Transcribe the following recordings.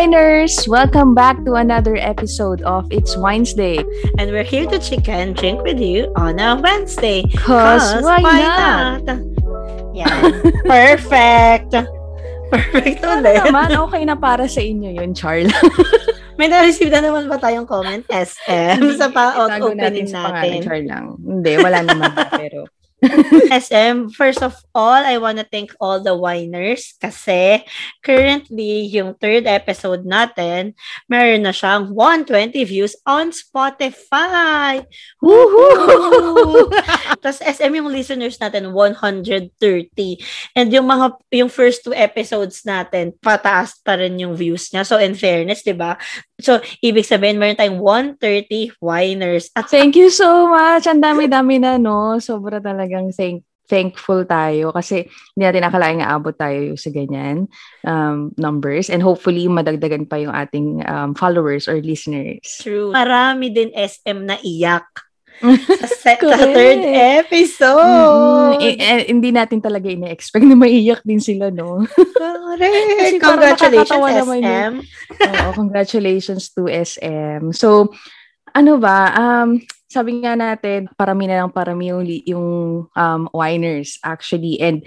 Winers! Welcome back to another episode of It's Wednesday. And we're here to chicken drink with you on a Wednesday. Cause, why, why not? not? Yan. Perfect. Perfect Ano ulit. naman, okay na para sa inyo yun, Charles. May na-receive na naman ba tayong comment? SM sa pa-out Itago opening sa pangalan, natin. Charles lang. Hindi, wala naman. pero SM, first of all, I wanna thank all the winers kasi currently, yung third episode natin, meron na siyang 120 views on Spotify. Woohoo! Tapos SM yung listeners natin, 130. And yung mga, yung first two episodes natin, pataas pa rin yung views niya. So, in fairness, di ba? So, ibig sabihin, meron tayong 130 winers. At thank you so much. Ang dami-dami na, no? Sobra talagang thank thankful tayo kasi hindi natin akalain nga abot tayo sa ganyan um, numbers and hopefully madagdagan pa yung ating um, followers or listeners. True. Marami din SM na iyak. Sa, se- sa third episode. Mm, eh, eh, hindi natin talaga ina-expect na maiiyak din sila, no? Correct. Congratulations, SM. Oo, congratulations to SM. So, ano ba, um, sabi nga natin, parami na lang parami yung, yung um, winers actually. And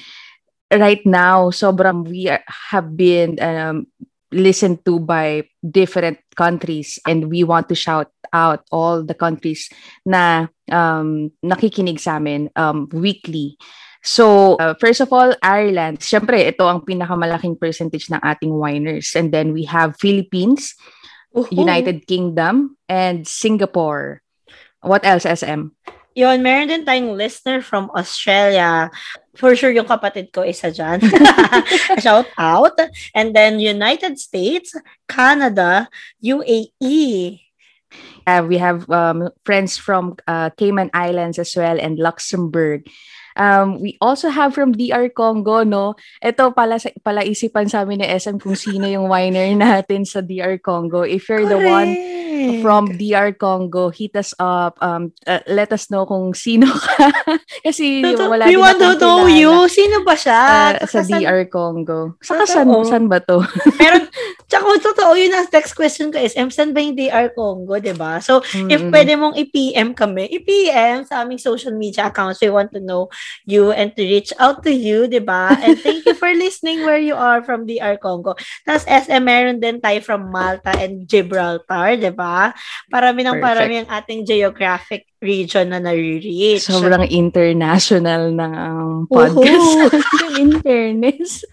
right now, sobrang we are, have been um, listened to by different countries and we want to shout out all the countries na um, nakikinig sa amin um, weekly. So, uh, first of all, Ireland. Siyempre, ito ang pinakamalaking percentage ng ating winers. And then we have Philippines, Uhu. United Kingdom, and Singapore. What else, SM? Yun, meron din tayong listener from Australia. For sure, yung kapatid ko isa dyan. Shout out. And then United States, Canada, UAE. Uh, we have um, friends from uh, Cayman Islands as well and Luxembourg. Um, we also have from DR Congo, no? Ito pala, sa, pala isipan sa amin ni SM kung sino yung winer natin sa DR Congo. If you're the one Correct. from DR Congo, hit us up. Um, uh, let us know kung sino ka. Kasi Totoo- wala We want to know you. Sino ba siya? uh, sa DR Congo. Saka Totoo. saan ba to? Pero, tsaka totoo, yun ang next question ko is, saan ba yung DR Congo, ba? So, if Mm-mm. pwede mong i-PM kami, i-PM sa aming social media accounts. We want to know you and to reach out to you, di ba? And thank you for listening where you are from DR Congo. Tapos SM, meron din tayo from Malta and Gibraltar, di ba? Parami ng Perfect. parami ang ating geographic region na nare-reach. Sobrang international ng ang podcast. In fairness.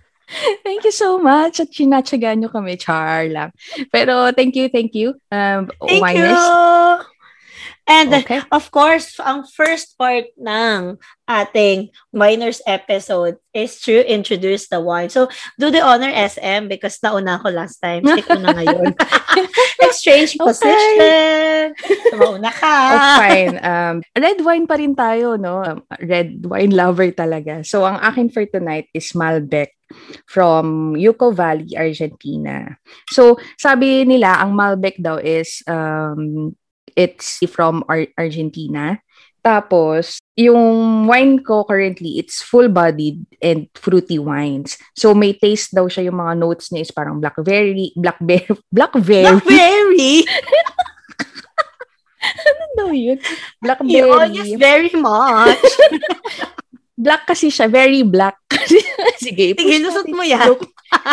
Thank you so much at sinatsagaan nyo kami, Char lang. Pero thank you, thank you. Um, Thank winers. you! And Okay. Of course, ang first part ng ating minors episode is to introduce the wine. So, do the honor SM because nauna ko last time. Stick ko na ngayon. Exchange Okay. position. Mauna ka. Oh, fine. Um, red wine pa rin tayo, no? Um, Red wine lover talaga. So, ang akin for tonight is Malbec from Yucco Valley, Argentina. So, sabi nila, ang Malbec daw is um, it's from Ar- Argentina. Tapos, yung wine ko currently, it's full-bodied and fruity wines. So, may taste daw siya yung mga notes niya is parang blackberry, blackberry, blackberry. Blackberry. Ano daw yun? Blackberry. Yun, yes, very much. Black kasi siya. Very black. Sige, Sige, lusot mo yan.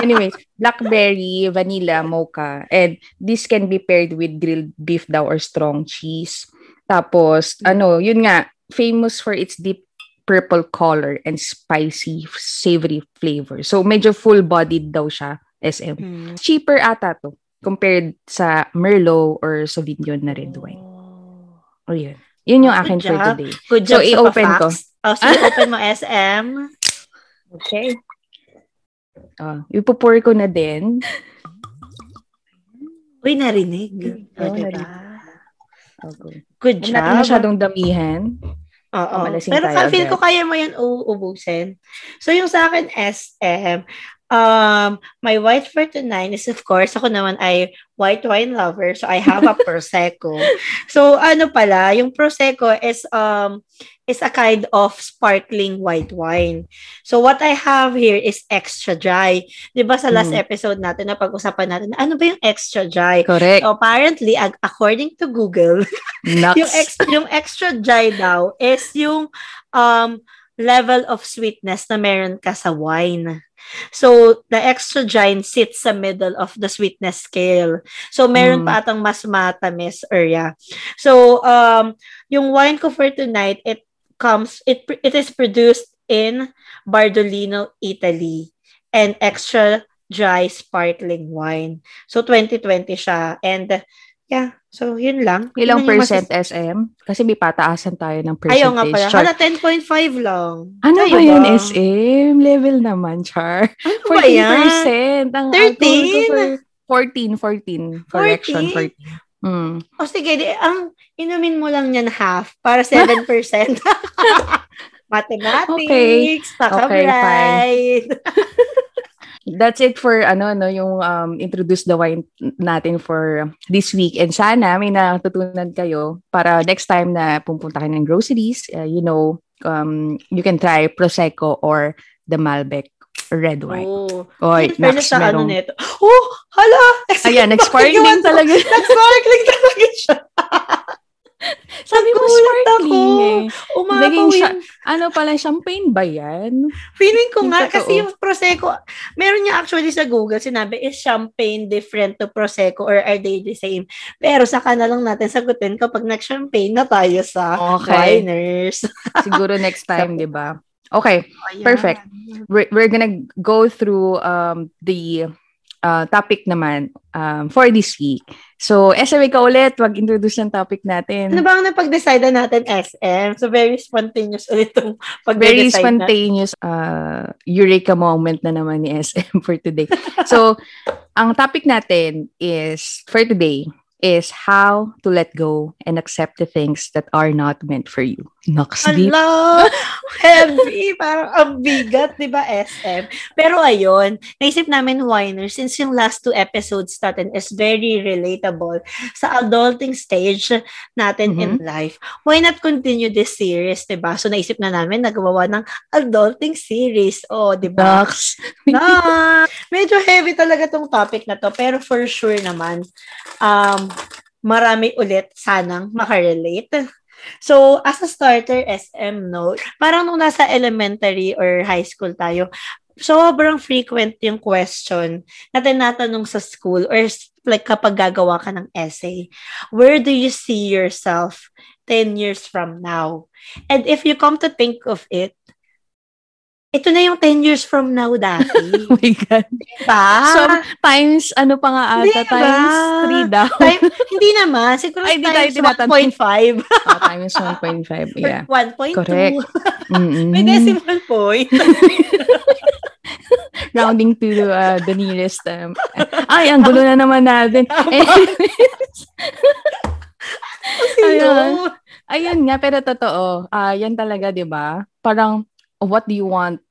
Anyway, blackberry, vanilla, mocha. And this can be paired with grilled beef daw or strong cheese. Tapos, ano, yun nga, famous for its deep purple color and spicy, savory flavor. So, medyo full-bodied daw siya, SM. Hmm. Cheaper ata to compared sa Merlot or Sauvignon na red wine. O yun. Yun yung Good akin for job. today. Good So, job sa i-open ko. Oh, sige, open mo SM. Okay. Oh, ipupour ko na din. Uy, narinig. Oo, Oh, diba? narinig. Okay. Good Huwag natin job. masyadong damihan. Oo. Pero tayo feel agad. ko kaya mo yan u- ubusin. So, yung sa akin, SM, Um, my white for tonight is of course, ako naman ay white wine lover. So I have a Prosecco. so ano pala, yung Prosecco is um is a kind of sparkling white wine. So what I have here is extra dry. 'Di ba sa last mm. episode natin na pag-usapan natin, ano ba yung extra dry? Correct. So apparently according to Google, yung extra yung extra dry daw is yung um level of sweetness na meron ka sa wine. So, the extra giant sits sa middle of the sweetness scale. So, meron mm. pa atang mas matamis area. So, um, yung wine ko for tonight, it comes, it, it is produced in Bardolino, Italy. And extra dry sparkling wine. So, 2020 siya. And, yeah, So, yun lang. Ilang yun percent masas- SM? Kasi may pataasan tayo ng percentage. Ayaw nga pala. Char. Hala, 10.5 lang. Ano Ayaw ba yun, ba? SM? Level naman, Char. Ano 14%. Ba yan? Ang 13? 14, 14. Correction, 14. 14. Mm. O sige, di, ang inumin mo lang niyan half para 7%. Mathematics, okay. okay, fine. that's it for ano no yung um, introduce the wine natin for this week and sana may natutunan kayo para next time na pupunta kayo ng groceries uh, you know um, you can try prosecco or the Malbec red wine. Oh. Oy, Nax, sa ano nito. Oh, hala! Ayan, nag-sparkling talaga. nag-sparkling talaga siya. Sabi mo, sparkling eh. Umapaw yung... ano pala, champagne ba yan? Feeling ko nga, kasi yung Prosecco, meron niya actually sa Google, sinabi, is champagne different to Prosecco or are they the same? Pero saka na lang natin sagutin kapag nag-champagne na tayo sa okay. winers. Siguro next time, di ba? Okay, oh, perfect. We're, we're gonna go through um, the uh, topic naman um, for this week. So, SM ka ulit, wag-introduce ng topic natin. Ano ba ang napag-decide natin, SM? So, very spontaneous ulit itong pag Very spontaneous uh, eureka moment na naman ni SM for today. so, ang topic natin is, for today, is how to let go and accept the things that are not meant for you. Nox deep. heavy. Parang ang bigat, di ba, SM? Pero ayun, naisip namin, Winer, since yung last two episodes natin is very relatable sa adulting stage natin mm-hmm. in life, why not continue this series, di ba? So, naisip na namin, nagawa ng adulting series. Oh, di ba? Nox. medyo heavy talaga tong topic na to, pero for sure naman, um, marami ulit sanang makarelate. So, as a starter SM note, parang nung nasa elementary or high school tayo, sobrang frequent yung question na tinatanong sa school or like kapag gagawa ka ng essay. Where do you see yourself 10 years from now? And if you come to think of it, ito na yung 10 years from now dati. oh my God. Diba? So, times, ano pa nga ata? Diba? Times 3 daw. Time, hindi naman. Siguro Ay, times 1.5. oh, times 1.5. Yeah. 1.2. Correct. Mm-hmm. May decimal point. Rounding to uh, the nearest. Um, ay, ang gulo na naman natin. ayun. Ayun nga, pero totoo. Uh, yan talaga, di ba? Parang, what do you want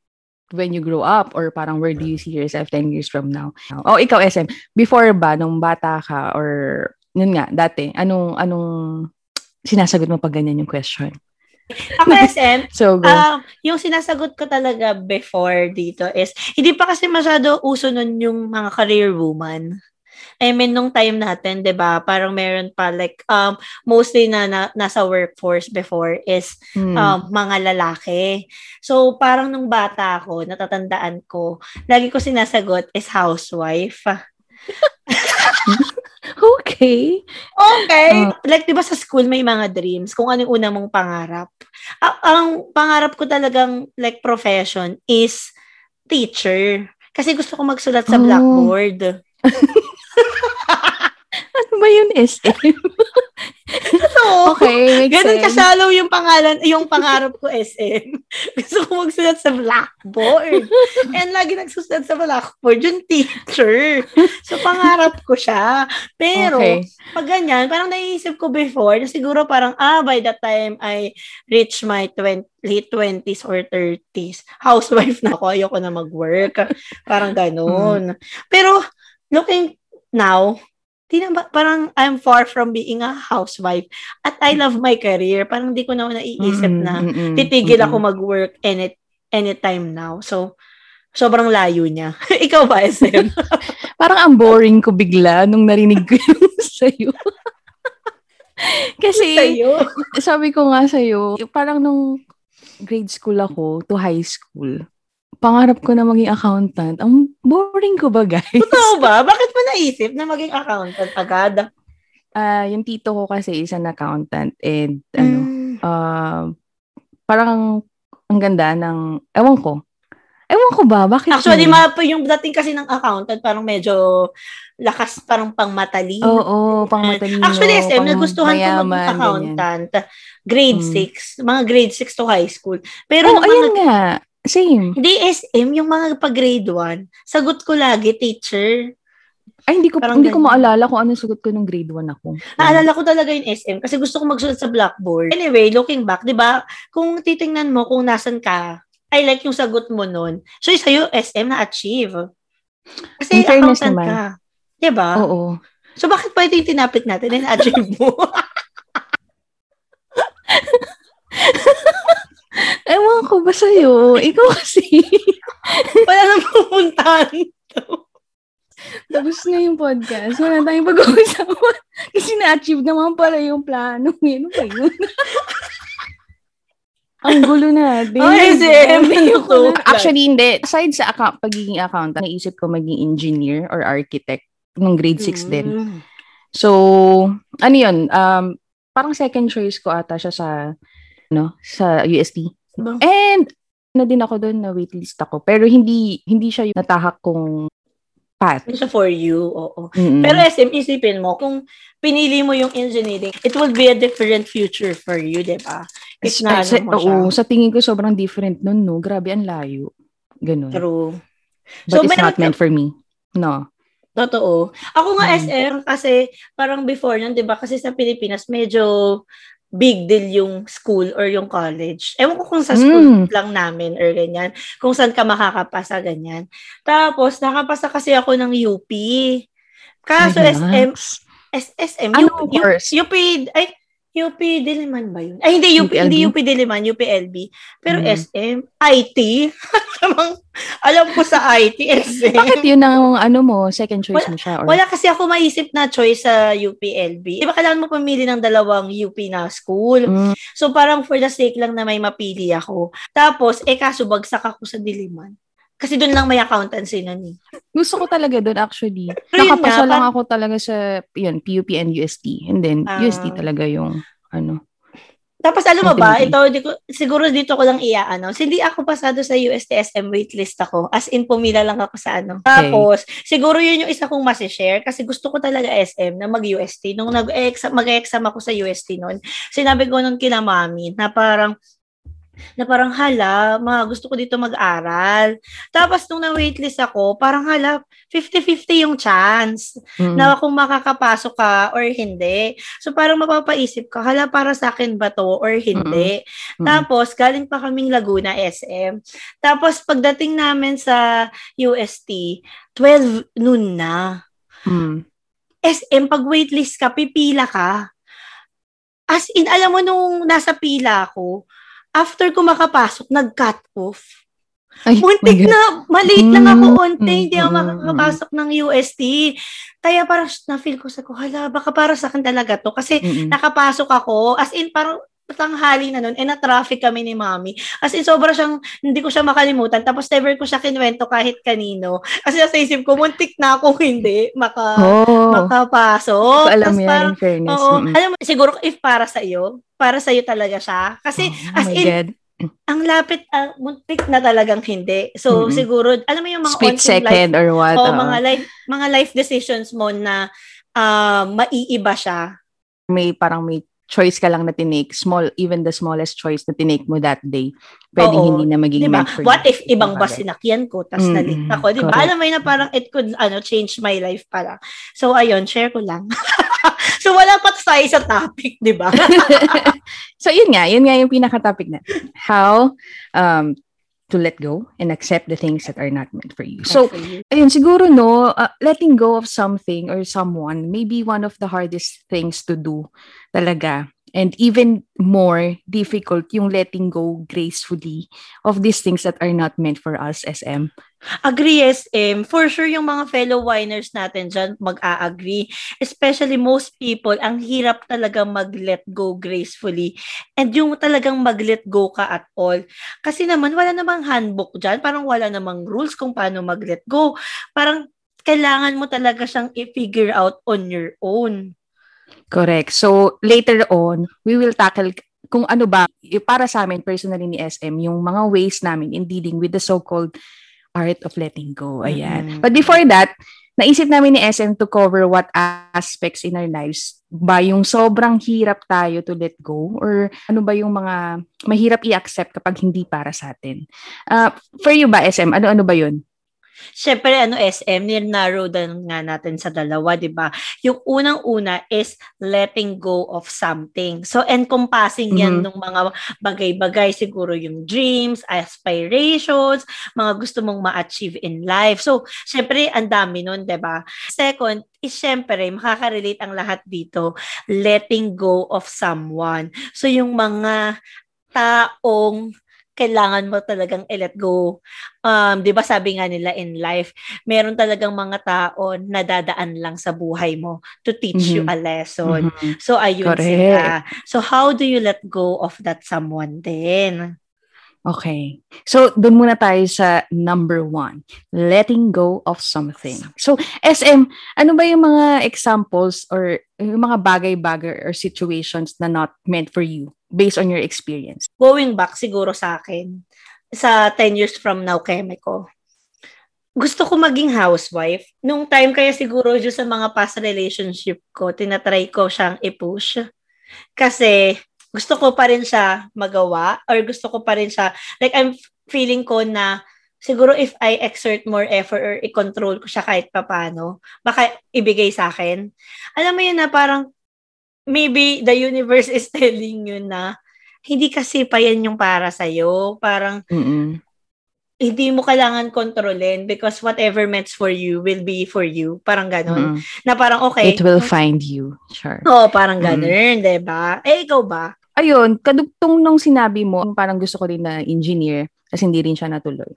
when you grow up or parang where do you see yourself 10 years from now? Oh, ikaw SM, before ba nung bata ka or yun nga dati, anong anong sinasagot mo pag ganyan yung question? Ako SM, so, go. Um, yung sinasagot ko talaga before dito is, hindi pa kasi masyado uso nun yung mga career woman. I mean, nung time natin, di ba, parang meron pa like, um, mostly na, na nasa workforce before is hmm. um, mga lalaki. So, parang nung bata ako, natatandaan ko, lagi ko sinasagot is housewife. okay. Okay. Uh, like, di ba sa school may mga dreams? Kung ano yung una mong pangarap. A- ang pangarap ko talagang like profession is teacher. Kasi gusto ko magsulat sa oh. blackboard. ano ba yun, SM? Oo. okay, makes Ganun sense. kasalaw yung pangalan, yung pangarap ko SM. Gusto ko magsulat sa blackboard. And lagi nagsusulat sa blackboard yung teacher. So, pangarap ko siya. Pero, Okay. pag ganyan, parang naiisip ko before, na siguro parang, ah, by the time I reach my 20, late 20s or 30s, housewife na ako, ayoko na mag-work. Parang ganun. Pero, looking now, di na ba, parang I'm far from being a housewife. At I love my career. Parang di ko na naiisip Mm-mm, na mm-mm, titigil mm-mm. ako mag-work any, anytime now. So, sobrang layo niya. Ikaw ba, SM? Parang ang boring ko bigla nung narinig ko yung sa'yo. Kasi, Sa'yo. sabi ko nga sa'yo, parang nung grade school ako to high school, pangarap ko na maging accountant. Ang boring ko ba, guys? Totoo ba? Bakit mo naisip na maging accountant agad? Ah, yung tito ko kasi is an accountant and ano, Mm. ah, parang ang ganda ng, ewan ko. Ewan ko ba? Bakit? Actually, ma yung dating kasi ng accountant, parang medyo lakas, parang pang matalino. Oo, pang matalino. Actually, SM, pang nagustuhan ko maging ganyan. accountant. Grade Mm. 6. Mga grade 6 to high school. Pero Oh, ayan nga. Same. Hindi SM, yung mga pag grade 1, sagot ko lagi, teacher. Ay, hindi ko Parang hindi ko ganyan. maalala kung anong sagot ko nung grade 1 ako. Naalala ko talaga yung SM kasi gusto ko magsulat sa blackboard. Anyway, looking back, di ba, kung titingnan mo kung nasan ka, I like yung sagot mo nun. So, sa'yo, SM na-achieve. Kasi In fairness accountant naman. ka. Di ba? Oo. So, bakit pa ito yung tinapik natin na na-achieve mo? Ewan ko ba sa'yo? Ikaw kasi. Wala nang pupuntahan. Tapos na yung podcast. Wala tayong pag-uusapan. Kasi na-achieve naman pala yung plano. Ano ba yun? Ang gulo natin. Ay, SM, Ayoko ano to? na. Actually, hindi. Aside sa account, pagiging accountant, naisip ko maging engineer or architect nung grade 6 din. Mm. So, ano yun? Um, parang second choice ko ata siya sa, ano, sa UST. Ba- And, na din ako doon na waitlist ako. Pero hindi, hindi siya yung natahak kong path. Hindi siya for you, oo. Mm-mm. Pero SM, isipin mo, kung pinili mo yung engineering, it will be a different future for you, di ba? If na sa, ano mo siya. oo, sa tingin ko sobrang different nun, no? Grabe, ang layo. Ganun. True. But it's meron not meant for me. No. Totoo. Ako nga Mm. SM kasi parang before nun, 'di ba? Kasi sa Pilipinas medyo big deal yung school or yung college. Ewan ko kung sa school Mm. lang namin or ganyan. Kung saan ka makakapasa, ganyan. Tapos, nakapasa kasi ako ng UP. Kaso Ay, SM. S- SM, Anong UP, course? UP, ay, UP Diliman ba yun? Ay, hindi, UP, UPLB? hindi UP Diliman, UPLB. Pero Mm. SM, IT. Alam ko sa IT, SM. Bakit yun ang ano mo, second choice mo siya? Or, Wala kasi ako maisip na choice sa UPLB. Di ba kailangan mo pumili ng dalawang UP na school? Mm, So parang for the sake lang na may mapili ako. Tapos, eh kaso bagsak ako sa Diliman. Kasi doon lang may accountancy nun eh. gusto ko talaga doon actually. Pero Nakapasa nga, lang ako talaga sa, yun, PUP and UST. And then, Ah. UST talaga yung, ano. Tapos alam mo ba, ito, di ko, siguro dito ko lang i-announce. Hindi ako pasado sa USTSM waitlist ako. As in, pumila lang ako sa ano. Tapos, siguro yun yung isa kong masishare kasi gusto ko talaga SM na mag-UST. Nung nag-exam, mag-exam ako sa UST noon, sinabi ko nun kila mami na parang, na parang hala, mga gusto ko dito mag-aral. Tapos nung na-waitlist ako, parang hala, 50-50 yung chance Mm. na kung makakapasok ka or hindi. So parang mapapaisip ka, hala para sa akin ba to or hindi. Mm. Tapos galing pa kaming Laguna SM. Tapos pagdating namin sa UST, 12 noon na. Mm. SM, pag waitlist ka, pipila ka. As in, alam mo nung nasa pila ako, after ko makapasok, nag-cut off. Ay, Muntik na, maliit lang ako Mm, unti, mm, hindi ako mm, makakapasok ng UST. Kaya parang na-feel ko sa ko, hala, baka para sa akin talaga to. Kasi Mm-mm. nakapasok ako, as in parang tanghali na nun, eh na-traffic kami ni mami. As in, sobra siyang, hindi ko siya makalimutan. Tapos never ko siya kinwento kahit kanino. Kasi nasa isip ko, muntik na ako hindi maka, Oh, makapasok. alam Tapos mo yan, parang, in fairness. oo, alam mo, siguro if para sa iyo, para sa iyo talaga siya. Kasi oh, as my in, God. ang lapit, ang muntik na talagang hindi. So, Mm-mm. siguro, alam mo yung mga Split onting life, second or what? o oo. mga life, mga life decisions mo na uh, maiiba siya. May parang may choice ka lang na tinake, small, even the smallest choice na tinake mo that day, pwedeng Oo. hindi na maging Diba? meant for What if ibang Bagay. bus sinakyan ko, tas Mm, nalit ako, di ba? Alam mo na parang it could ano change my life pala. So, ayun, share ko lang. so, wala pa tayo sa topic, di ba? so, yun nga. Yun nga yung pinaka-topic na. How um, to let go and accept the things that are not meant for you. So, ayun, siguro no, uh, letting go of something or someone may be one of the hardest things to do talaga. And even more difficult yung letting go gracefully of these things that are not meant for us, SM. Agree, SM. For sure, yung mga fellow winers natin dyan mag-a-agree. Especially most people, ang hirap talaga mag-let go gracefully. And yung talagang mag-let go ka at all. Kasi naman, wala namang handbook dyan. Parang wala namang rules kung paano mag-let go. Parang kailangan mo talaga siyang i-figure out on your own. Correct. So, later on, we will tackle kung ano ba, para sa amin, personally ni SM, yung mga ways namin in dealing with the so-called art of letting go. Ayan. Mhm. But before that, naisip namin ni SM to cover what aspects in our lives ba yung sobrang hirap tayo to let go or ano ba yung mga mahirap i-accept kapag hindi para sa atin. Uh, for you ba, SM? Ano-ano ba yun? Siyempre, ano, SM, nirnarrow down nga natin sa dalawa, di ba? Yung unang-una is letting go of something. So, encompassing yan Mhm. ng mga bagay-bagay, siguro yung dreams, aspirations, mga gusto mong ma-achieve in life. So, siyempre, ang dami nun, di ba? Second, is siyempre, makaka-relate ang lahat dito, letting go of someone. So, yung mga taong kailangan mo talagang i-let go um, 'di ba sabi nga nila in life, meron talagang mga tao na dadaan lang sa buhay mo to teach you Mhm. a lesson. Mhm. So ayun Correct. sila. So how do you let go of that someone then? Okay. So, doon muna tayo sa number one, letting go of something. So, SM, ano ba yung mga examples or yung mga bagay-bagay or situations na not meant for you based on your experience? Going back siguro sa akin, sa 10 years from now, keme ko, gusto ko maging housewife. Nung time kaya siguro dyan sa mga past relationship ko, tinatry ko siyang i-push. Kasi gusto ko pa rin siya magawa or gusto ko pa rin siya, like I'm feeling ko na siguro if I exert more effort or i-control ko siya kahit papano, baka ibigay sa akin. Alam mo yun na parang maybe the universe is telling you na hindi kasi pa yan yung para sa'yo. Parang Mm-mm. hindi mo kailangan kontrolin because whatever meant for you will be for you. Parang ganon. Mm-mm. Na parang okay. It will find you. Sure. Oo, parang ganun, 'di ba? Eh, ikaw ba? Ayun, kadugtong nung sinabi mo, parang gusto ko rin na engineer kasi hindi rin siya natuloy.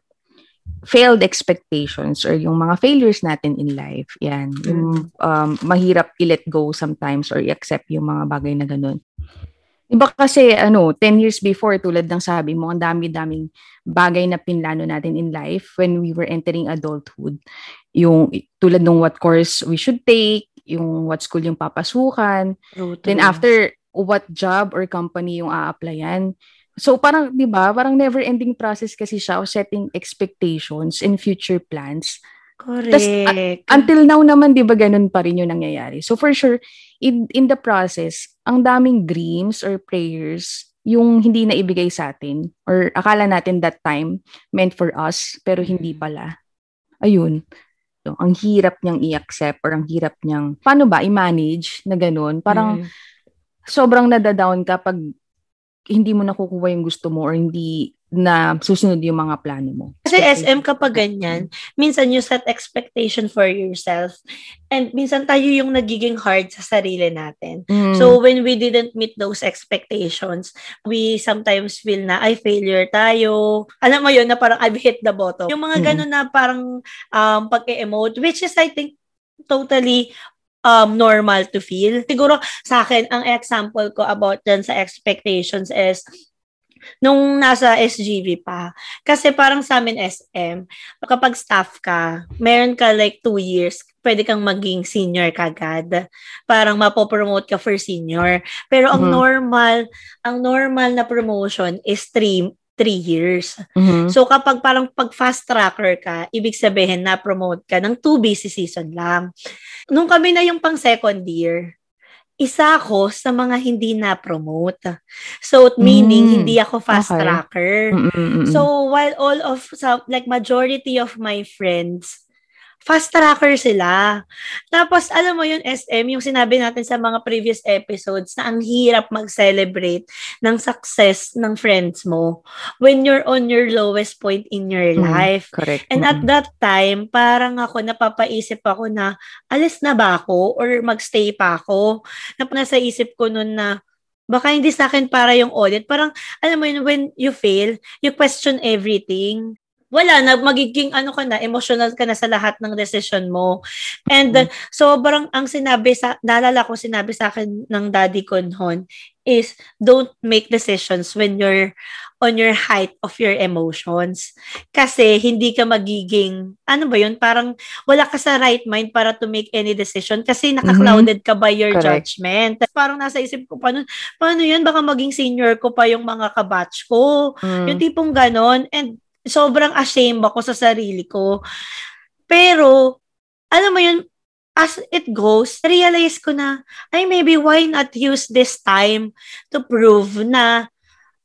Failed expectations or yung mga failures natin in life. Yan. Yung um, mahirap i-let go sometimes or i-accept yung mga bagay na ganun. Iba kasi, ano, 10 years before, tulad ng sabi mo, ang dami-daming bagay na pinlano natin in life when we were entering adulthood. Yung tulad ng what course we should take, yung what school yung papasukan, Then after, what job or company yung a-applyan. So parang, di ba, parang never-ending process kasi siya of setting expectations and future plans. Correct. Until now naman, di ba, ganun pa rin yung nangyayari. So for sure, in, in the process, ang daming dreams or prayers yung hindi na ibigay sa atin or akala natin that time meant for us pero hindi pala. Ayun. So, ang hirap niyang i-accept or ang hirap niyang, paano ba, i-manage na ganun. Parang, Mm. Sobrang nadadown ka pag hindi mo nakukuha yung gusto mo or hindi na susunod yung mga plano mo. Kasi SM kapag ganyan, minsan you set expectation for yourself and minsan tayo yung nagiging hard sa sarili natin. Mm. So when we didn't meet those expectations, we sometimes feel na ay failure tayo. Alam mo yun na parang I've hit the bottom. Yung mga Mm. ganun na parang um, pag-emote, which is I think totally um, normal to feel. Siguro sa akin, ang example ko about dyan sa expectations is nung nasa SGV pa. Kasi parang sa amin SM, kapag staff ka, meron ka like two years, pwede kang maging senior kagad. Parang mapopromote ka for senior. Pero ang Mhm. normal, ang normal na promotion is three three years. Mhm. So kapag parang pag fast tracker ka, ibig sabihin na promote ka ng two busy season lang. Nung kami na yung pang second year, isa ako sa mga hindi na-promote. So meaning Mm, hindi ako fast okay. tracker. Mm. So while all of like majority of my friends fast tracker sila. Tapos alam mo yun SM, yung sinabi natin sa mga previous episodes na ang hirap mag-celebrate ng success ng friends mo when you're on your lowest point in your Mm. life. correct. And at Mm, that time, parang ako napapaisip ako na alis na ba ako or magstay pa ako? Na nasa isip ko nun na baka hindi sa akin para yung audit. Parang, alam mo yun, when you fail, you question everything. Wala na, magiging ano ka na, emotional ka na sa lahat ng decision mo. And uh, sobrang ang sinabi sa, naalala ko sinabi sa akin ng daddy ko noon is don't make decisions when you're on your height of your emotions. Kasi hindi ka magiging, ano ba yun, parang wala ka sa right mind para to make any decision kasi naka-clouded ka by your Correct. judgment. Parang nasa isip ko, paano, paano yun? Baka maging senior ko pa yung mga kabatch ko. mm. Yung tipong ganon. And sobrang ashamed ako sa sarili ko. Pero, alam mo yun, as it goes, realize ko na, ay maybe why not use this time to prove na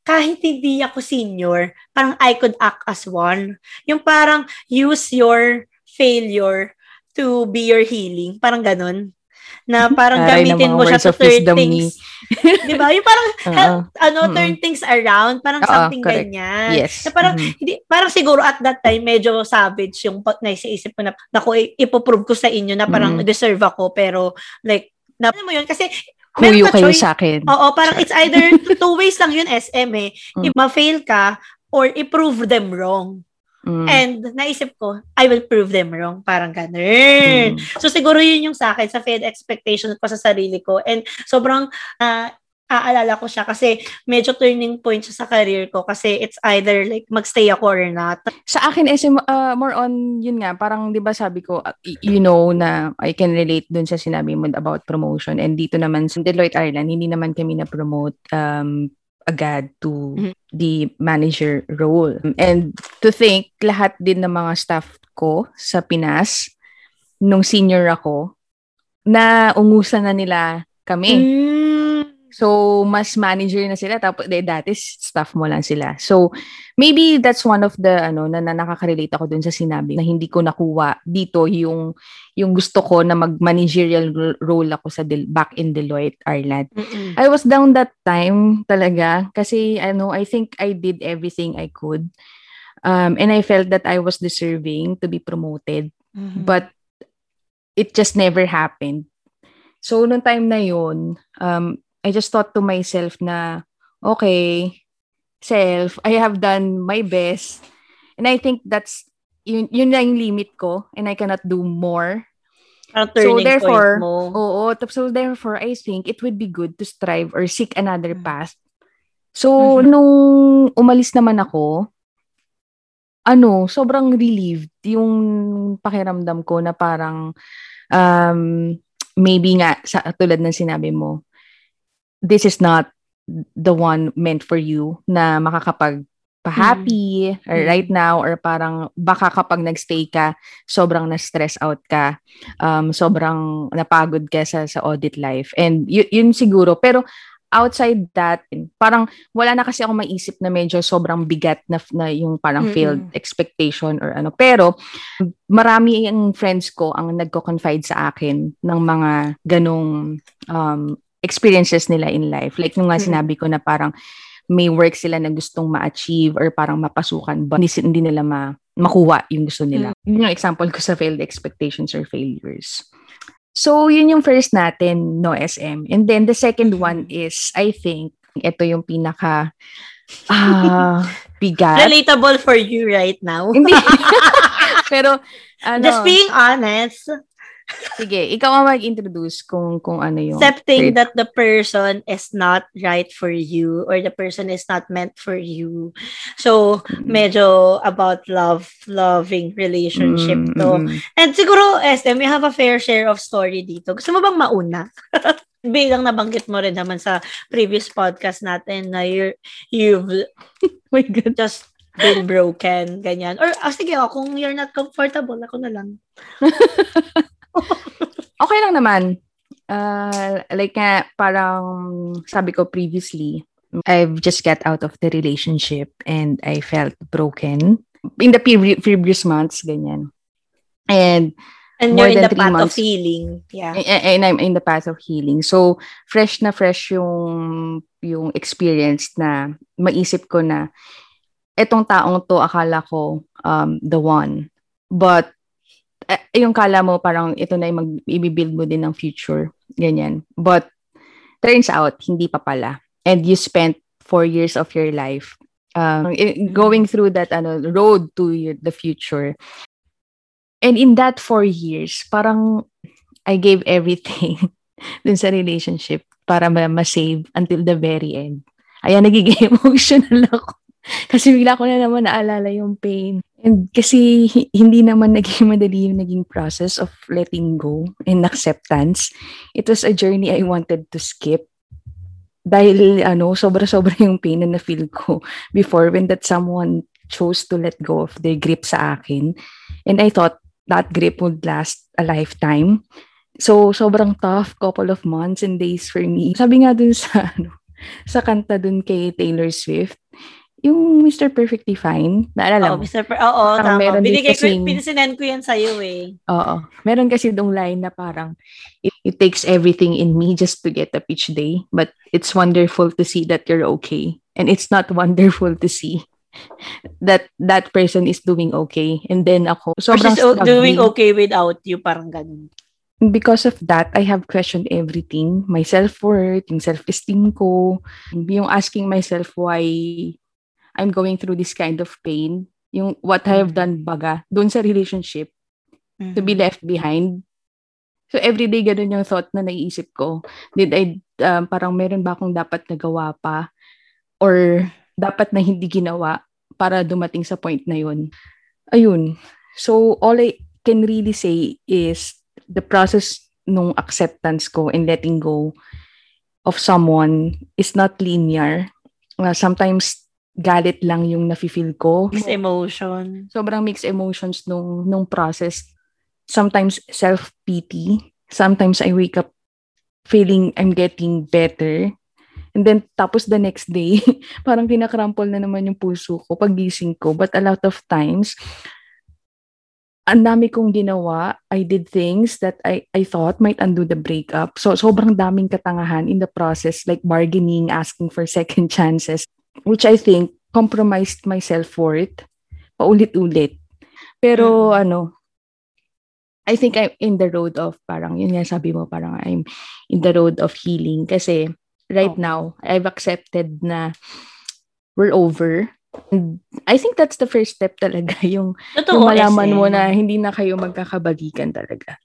kahit hindi ako senior, parang I could act as one. Yung parang use your failure to be your healing. Parang ganon. Na parang Taray ng gamitin mo siya to turn things. Di ba? Yung parang Oo. help, ano, Mm-mm. turn things around. Parang Oo, something correct. ganyan. Yes. Na parang, Mhm. hindi, parang siguro at that time, medyo savage yung naisiisip ko na, naku, i- ipoprove ko sa inyo na parang Mm. deserve ako. Pero, like, na, alam mo yun, kasi, ka kayo choice. sa akin. Oo, parang it's either two ways lang yun, SM eh. Mm. If ma-fail ka, or i-prove them wrong. Mm. And naisip ko, I will prove them wrong. Parang ganun. Mm. So siguro yun yung sa akin, sa failed expectation ko sa sarili ko. And sobrang ah, aalala ko siya kasi medyo turning point siya sa career ko kasi it's either like magstay ako or not. Sa akin, SM, uh, more on, yun nga, parang, di ba sabi ko, uh, y- you know, na I can relate dun sa sinabi mo about promotion. And dito naman, sa Deloitte Ireland, hindi naman kami na-promote um, agad to Mhm. the manager role. And to think, lahat din ng mga staff ko sa Pinas, nung senior ako, na ungusan na nila kami. Mm. So, mas manager na sila. Tapos, de, dati, staff mo lang sila. So, maybe that's one of the, ano, na, na nakaka-relate ako dun sa sinabi na hindi ko nakuha dito yung, yung gusto ko na mag-managerial ro- role ako sa Del- back in Deloitte, Ireland. Mm-mm. I was down that time talaga kasi, ano, I think I did everything I could. Um, and I felt that I was deserving to be promoted Mhm. but it just never happened. So, nung time na yun, um, I just thought to myself na, okay, self, I have done my best. And I think that's, yun, yun na yung limit ko and I cannot do more. Parang turning therefore, point mo. Oo, so therefore, I think it would be good to strive or seek another Mm. path. So, Mhm. nung umalis naman ako, ano, sobrang relieved yung pakiramdam ko na parang um, maybe nga, sa, tulad ng sinabi mo, this is not the one meant for you na makakapag pa-happy or Mm. right now or parang baka kapag nagstay ka sobrang na-stress out ka um, sobrang napagod ka sa, sa audit life. And y- yun siguro. Pero outside that, parang wala na kasi ako maisip na medyo sobrang bigat na, na yung parang Mm-mm. failed expectation or ano. Pero marami ang friends ko ang nagko-confide sa akin ng mga ganong um, experiences nila in life. Like nung nga Mm. sinabi ko na parang may work sila na gustong ma-achieve or parang mapasukan but hindi, hindi nila ma makuha yung gusto nila. Yun yung example ko sa failed expectations or failures. So, yun yung first natin, no SM. And then the second one is, I think, ito yung pinaka ah bigat. Relatable for you right now. Hindi. Pero, ano, Just being honest. Sige, ikaw ang mag-introduce kung, kung ano yung accepting third. that the person is not right for you or the person is not meant for you. So, Mm. medyo about love, loving relationship Mm, to. mm. And siguro, SM, we have a fair share of story dito. Gusto mo bang mauna? Bilang nabanggit mo rin naman sa previous podcast natin na you're, you've my God. Just been broken, ganyan. Or, oh, sige, oh, kung you're not comfortable, ako na lang. okay lang naman. Uh, like nga, parang sabi ko previously, I've just got out of the relationship and I felt broken in the pre- previous months, ganyan. And And you're in the path months, of healing. Yeah. And, and I'm in the path of healing. So, fresh na fresh yung, yung experience na maisip ko na etong taong to, akala ko um, the one. But, eh, yung kala mo parang ito na yung mag, i-build mo din ng future. Ganyan. But, turns out, hindi pa pala. And you spent four years of your life um, going through that ano, road to the future. And in that four years, parang I gave everything dun sa relationship para ma- ma-save until the very end. Ayan, nagiging emotional ako. Kasi bigla ko na naman naalala yung pain. And kasi hindi naman naging madali yung naging process of letting go and acceptance. It was a journey I wanted to skip. Dahil ano, sobra-sobra yung pain na na-feel ko before when that someone chose to let go of their grip sa akin. And I thought, that grip would last a lifetime. So, sobrang tough couple of months and days for me. Sabi nga dun sa, ano, sa kanta dun kay Taylor Swift, yung Mr. Perfectly Fine, naalala mo? Oh, Mr. Per- Oo, tama. Meron Binigay kasing, ko, pinasinan ko yan sa'yo eh. Oo. Meron kasi dong line na parang, it, it takes everything in me just to get up each day, but it's wonderful to see that you're okay. And it's not wonderful to see that that person is doing okay. And then ako, sobrang She's doing okay without you, parang ganun. Because of that, I have questioned everything. My self-worth, yung self-esteem ko, yung asking myself why I'm going through this kind of pain, yung what I have done baga, doon sa relationship, mm-hmm. to be mm-hmm. left behind. So everyday ganun yung thought na naiisip ko. Did I, um, parang meron ba akong dapat nagawa pa? Or dapat na hindi ginawa para dumating sa point na yun. Ayun. So, all I can really say is the process nung acceptance ko and letting go of someone is not linear. Uh, sometimes, galit lang yung nafe-feel ko. Mixed emotion. Sobrang mixed emotions nung, nung process. Sometimes, self-pity. Sometimes, I wake up feeling I'm getting better. And then, tapos the next day, parang kinakrampol na naman yung puso ko pagising ko. But a lot of times, ang dami kong ginawa. I did things that I, I thought might undo the breakup. So, sobrang daming katangahan in the process, like bargaining, asking for second chances, which I think compromised my self-worth paulit-ulit. Pero, mm. ano, I think I'm in the road of parang, yun nga sabi mo, parang I'm in the road of healing. Kasi, right oh. now, I've accepted na we're over. And I think that's the first step talaga, yung, Totoo, yung malaman SM. mo na hindi na kayo magkakabalikan talaga.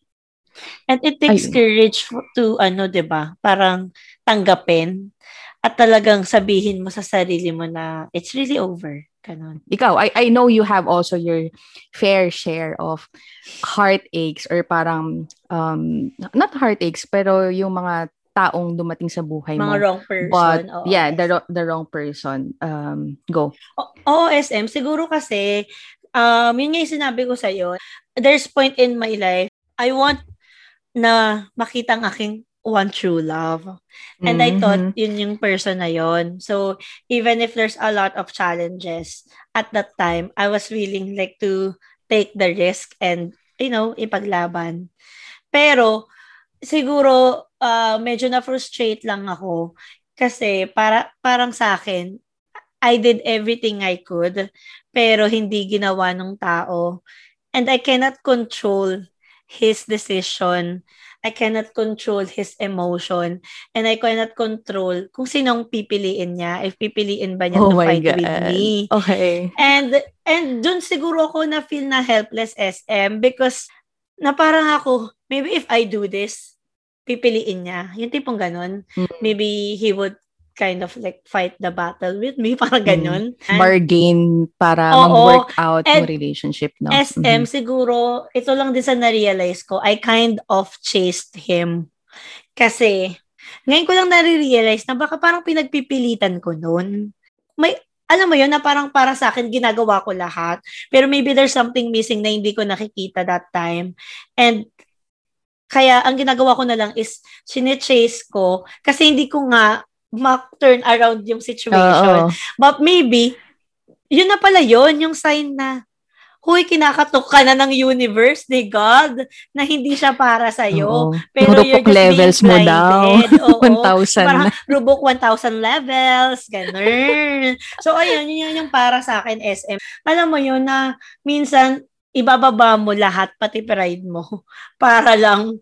And it takes Ayun. courage to, ano, 'di ba parang tanggapin at talagang sabihin mo sa sarili mo na it's really over. Ganon. Ikaw, I, I know you have also your fair share of heartaches or parang, um, not heartaches, pero yung mga taong dumating sa buhay Mga mo. Mga wrong person. But, Oo, yeah, the, the wrong person. Um, go. Oo, SM. Siguro kasi, um, yun nga yung sinabi ko sa'yo, there's point in my life, I want na makita ang aking one true love. And mm-hmm. I thought yun yung person na yon. So, even if there's a lot of challenges, at that time, I was willing like to take the risk and, you know, ipaglaban. Pero, siguro uh, medyo na-frustrate lang ako kasi para parang sa akin I did everything I could pero hindi ginawa ng tao and I cannot control his decision I cannot control his emotion and I cannot control kung sinong pipiliin niya if pipiliin ba niya oh to fight God. with me okay and and dun siguro ako na feel na helpless SM because na parang ako maybe if I do this pipiliin niya. Yung tipong ganun. Mm. Maybe he would kind of like fight the battle with me, parang mm. ganun. Mm. Bargain para Oo, mag-work out yung relationship, no? SM, mm-hmm. siguro, ito lang din sa na-realize ko, I kind of chased him. Kasi, ngayon ko lang na-realize na baka parang pinagpipilitan ko noon. May, alam mo yun, na parang para sa akin, ginagawa ko lahat. Pero maybe there's something missing na hindi ko nakikita that time. And kaya ang ginagawa ko na lang is sine-chase ko kasi hindi ko nga ma-turn around yung situation. Uh, But maybe, yun na pala yun, yung sign na huy, kinakatok ka na ng universe ni God na hindi siya para sa iyo. Pero you're just levels mo daw. 1,000 Parang rubok 1,000 levels, ganun. so, ayun, yun, yun yung para sa akin, SM. Alam mo yun na minsan, ibababa mo lahat, pati pride mo, para lang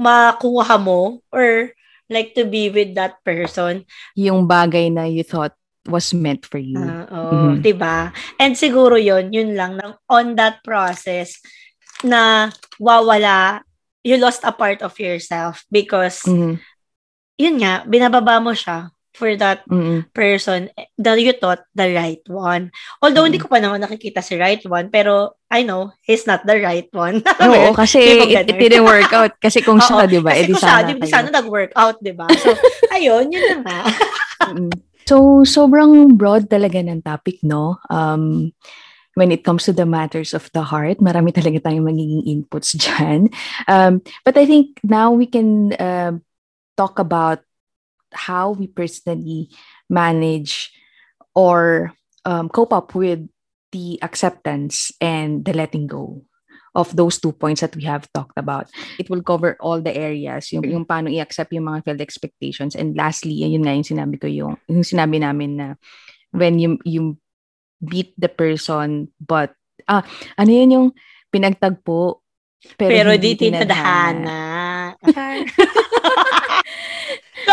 makuha mo or like to be with that person. Yung bagay na you thought was meant for you. Uh, oh, mm-hmm. 'di ba? And siguro 'yon, yun lang nang on that process na wawala you lost a part of yourself because mm-hmm. yun nga binababa mo siya for that mm-hmm. person that you thought the right one. Although mm-hmm. hindi ko pa naman nakikita si right one, pero I know he's not the right one. Oo, kasi it, it didn't work out. Kasi kung siya, di ba? Kasi kung siya, di, sana nag-work out, di ba? So, ayun, yun na nga. So, sobrang broad talaga ng topic, no? Um, when it comes to the matters of the heart, marami talaga tayong magiging inputs dyan. Um, but I think now we can uh, talk about how we personally manage or um, cope up with the acceptance and the letting go of those two points that we have talked about. It will cover all the areas, yung, yung paano i-accept yung mga failed expectations. And lastly, yun nga yung sinabi ko, yung, yung sinabi namin na when you, you beat the person, but, ah, ano yun yung pinagtagpo, pero, pero di tinadhana.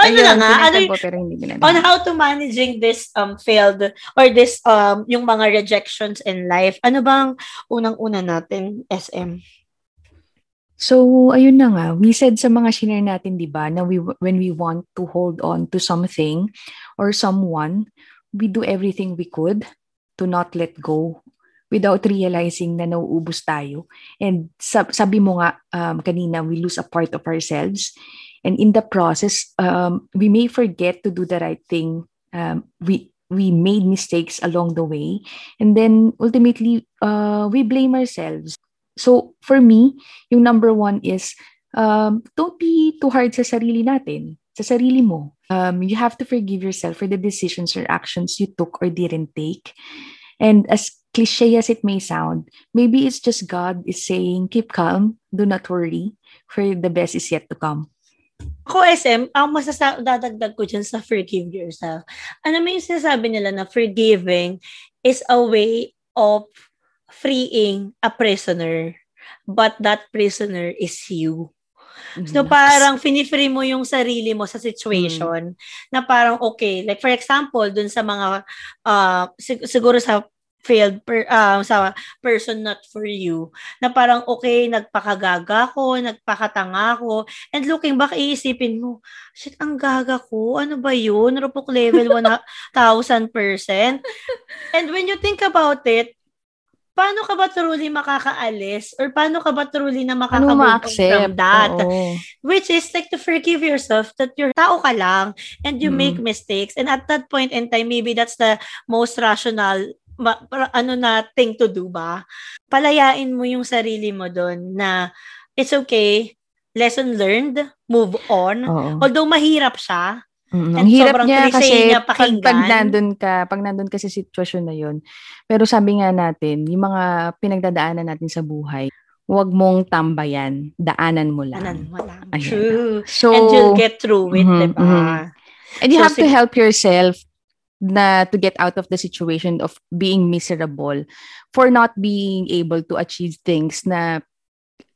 Ano na nga, ano, po, pero hindi on how to managing this um failed or this um yung mga rejections in life. Ano bang unang-una natin, SM? So, ayun na nga. We said sa mga shinare natin, di ba, na we, when we want to hold on to something or someone, we do everything we could to not let go without realizing na nauubos tayo. And sab- sabi mo nga um, kanina, we lose a part of ourselves. And in the process um, we may forget to do the right thing. Um, we we made mistakes along the way. And then ultimately uh, we blame ourselves. So for me yung number one is um, don't be too hard sa sarili natin sa sarili mo. Um, you have to forgive yourself for the decisions or actions you took or didn't take. And as cliche as it may sound maybe it's just god is saying keep calm do not worry for the best is yet to come Ako, SM, ang masasa- dadagdag ko dyan sa forgive yourself. Ano mo yung sinasabi nila na forgiving is a way of freeing a prisoner, but that prisoner is you. So parang finifree mo yung sarili mo sa situation mm. na parang okay, like for example, dun sa mga uh, sig- siguro sa failed per, uh, sa person not for you na parang okay nagpakagaga ko nagpakatanga ko and looking back iisipin mo shit ang gaga ko ano ba yun rupok level 1000% and when you think about it paano ka ba truly makakaalis or paano ka ba truly na makaka-move from that? Oo. Which is like to forgive yourself that you're tao ka lang and you mm. make mistakes. And at that point in time, maybe that's the most rational ma, para, ano na thing to do ba? Palayain mo yung sarili mo doon na it's okay, lesson learned, move on. Oo. Although mahirap siya, Mm, ang hirap niya kasi niya pag, pag nandun ka, pag nandun ka sa sitwasyon na yun. Pero sabi nga natin, yung mga pinagdadaanan natin sa buhay, huwag mong tambayan, daanan mo lang. Daanan mo lang. Ayan. True. So, And you'll get through it, mm-hmm, diba? Mm-hmm. And you so, have to help yourself na to get out of the situation of being miserable for not being able to achieve things na